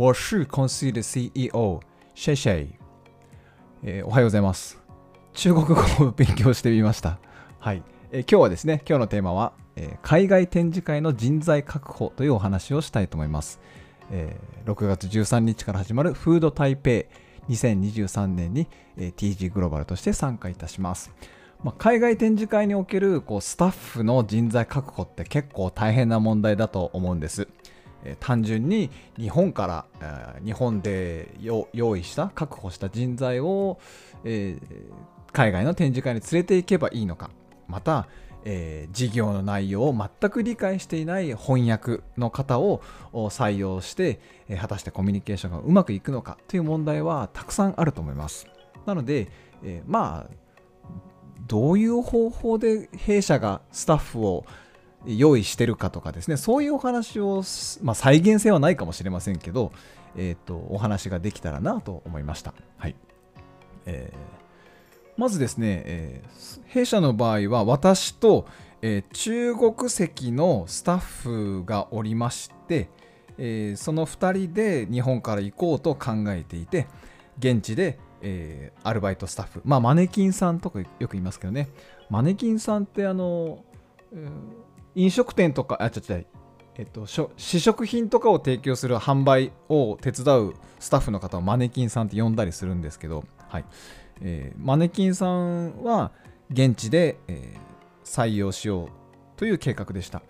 我是公司的 CEO。谢谢。えーおはようございます。中国語を勉強してみました。はい。えー今日はですね、今日のテーマは、えー海外展示会の人材確保というお話をしたいと思います。えー6月13日から始まるフード台北2023年に、えー TG グローバルとして参加いたします。まあ、海外展示会におけるこうスタッフの人材確保って結構大変な問題だと思うんです。えー単純に日本から、えー日本で用意した確保した人材を、えー海外の展示会に連れて行けばいいのかまた、えー事業の内容を全く理解していない翻訳の方を採用して、えー果たしてコミュニケーションがうまくいくのかという問題はたくさんあると思います。なので、えーまあどういう方法で弊社がスタッフを用意してるかとかですね。そういうお話を、まあ、再現性はないかもしれませんけど、えー、とお話ができたらなと思いました、はい。えーまずですね、えー弊社の場合は私と、えー中国籍のスタッフがおりまして、えその2人で日本から行こうと考えていて現地で、えーアルバイトスタッフまあマネキンさんとかよく言いますけどね。マネキンさんってあの、飲食店とかあちょちょえっと、試食品とかを提供する販売を手伝うスタッフの方をマネキンさんって呼んだりするんですけど、はいえーマネキンさんは現地で、えー採用しようという計画でした。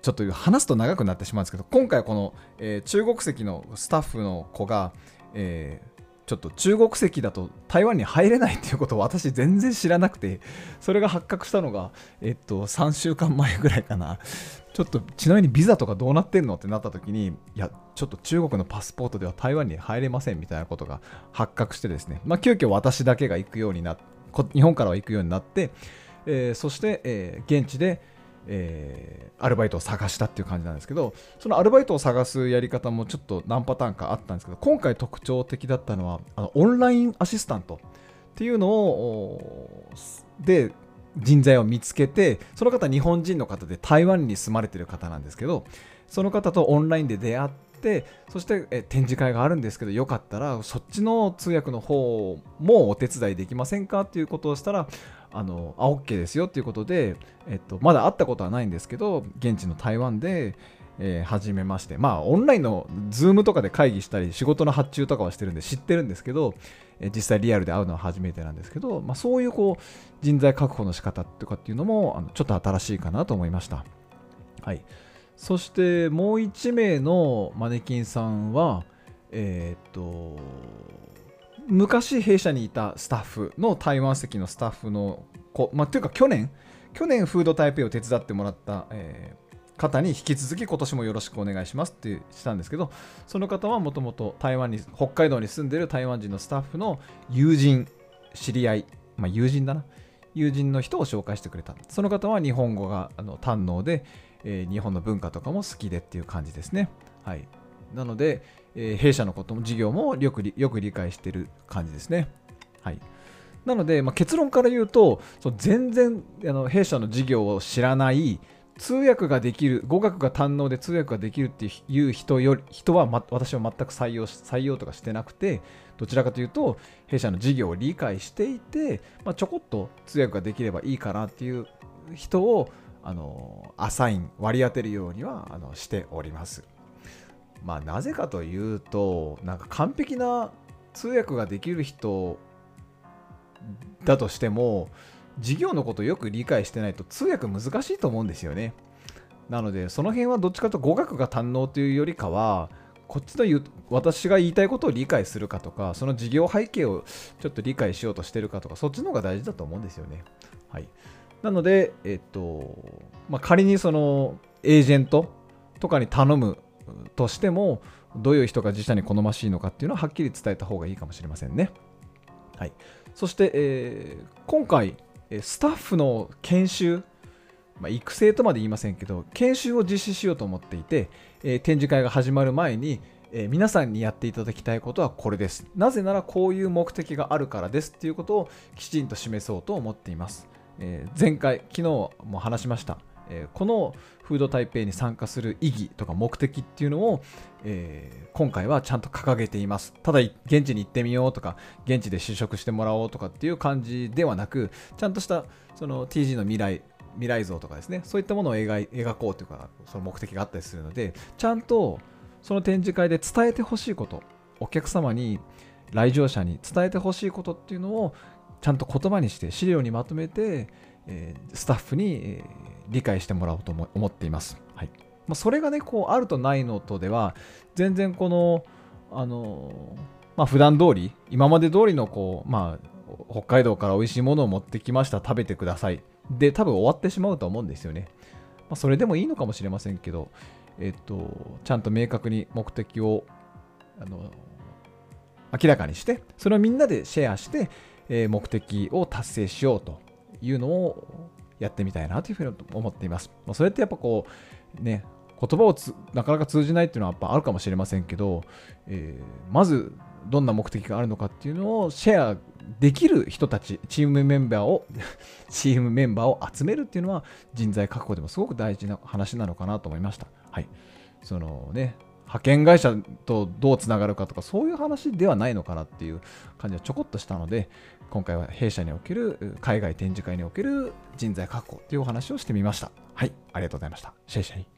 ちょっと話すと長くなってしまうんですけど今回この、えー中国籍のスタッフの子が、えーちょっと中国籍だと台湾に入れないっていうことを私全然知らなくてそれが発覚したのが、えっと、3週間前ぐらいかな。ちょっとちなみにビザとかどうなってんのってなった時にいやちょっと中国のパスポートでは台湾に入れませんみたいなことが発覚してですね、まあ、急遽私だけが行くようになっ日本からは行くようになって、えーそして、えー現地で、えーアルバイトを探したっていう感じなんですけどそのアルバイトを探すやり方もちょっと何パターンかあったんですけど今回特徴的だったのはあのオンラインアシスタントっていうのをで人材を見つけてその方日本人の方で台湾に住まれてる方なんですけどその方とオンラインで出会ってそしてえ展示会があるんですけどよかったらそっちの通訳の方もお手伝いできませんかっていうことをしたらあのあ OK ですよっていうことで、えっと、まだ会ったことはないんですけど現地の台湾で、えー始めましてまあオンラインの Zoom とかで会議したり仕事の発注とかはしてるんで知ってるんですけど、えー実際リアルで会うのは初めてなんですけど、まあ、そういうこう人材確保の仕方とかっていうのもあのちょっと新しいかなと思いました。はい、そしてもう1名のマネキンさんは、えーっと昔弊社にいたスタッフの台湾籍のスタッフの子、まあ、というか去年去年フード台北を手伝ってもらった、えー方に引き続き今年もよろしくお願いしますってしたんですけどその方はもともと台湾に北海道に住んでる台湾人のスタッフの友人知り合い、まあ、友人だな友人の人を紹介してくれた。その方は日本語があの堪能で、えー日本の文化とかも好きでっていう感じですね。はい。なので、えー弊社のことも事業もよくよく理解してる感じですねはいなので、まあ、結論から言うとそう全然あの弊社の事業を知らない通訳ができる語学が堪能で通訳ができるっていう人より人は、ま、私は全く採用採用とかしてなくてどちらかというと弊社の事業を理解していて、まあ、ちょこっと通訳ができればいいかなっていう人をあのアサイン割り当てるようにはあのしております。まあなぜかというとなんか完璧な通訳ができる人だとしても事業のことをよく理解してないと通訳難しいと思うんですよね。なのでその辺はどっちかと語学が堪能というよりかはこっちの言う私が言いたいことを理解するかとかその事業背景をちょっと理解しようとしてるかとかそっちの方が大事だと思うんですよね。はい、なので、えっとまあ、仮にそのエージェントとかに頼むとしてもどういう人が自社に好ましいのかっていうのははっきり伝えた方がいいかもしれませんね。はい、そして、えー、今回スタッフの研修、まあ、育成とまで言いませんけど研修を実施しようと思っていて、えー、展示会が始まる前に、えー、皆さんにやっていただきたいことはこれです。なぜならこういう目的があるからですっていうことをきちんと示そうと思っています、え前回昨日も話しました。えこのフード台北に参加する意義とか目的っていうのを、え、今回はちゃんと掲げています。ただ現地に行ってみようとか、現地で試食してもらおうとかっていう感じではなく、ちゃんとしたその TG の未来、未来像とかですね、そういったものを描描こうというか、その目的があったりするので、ちゃんとその展示会で伝えてほしいこと、お客様に、来場者に伝えてほしいことっていうのをちゃんと言葉にして資料にまとめて、え、スタッフに、えー理解してもらおうと思っています。はいまあ、それがね、こうあるとないのとでは、全然この、あのまあ、普段通り、今まで通りのこう、まあ、北海道から美味しいものを持ってきました、食べてください。で、多分終わってしまうと思うんですよね。まあ、それでもいいのかもしれませんけど、えっと、ちゃんと明確に目的をあの明らかにして、それをみんなでシェアして、えー、目的を達成しようというのをやってみたいなというふうに思っています。まあ、それってやっぱこう、ね、言葉をなかなか通じないっていうのはやっぱあるかもしれませんけど、えー、まずどんな目的があるのかっていうのをシェアできる人たち、チームメンバーを、チームメンバーを集めるっていうのは人材確保でもすごく大事な話なのかなと思いました。はい。そのね、派遣会社とどうつながるかとかそういう話ではないのかなっていう感じはちょこっとしたので今回は弊社における海外展示会における人材確保っていうお話をしてみました。はいありがとうございました。シェイシェイ。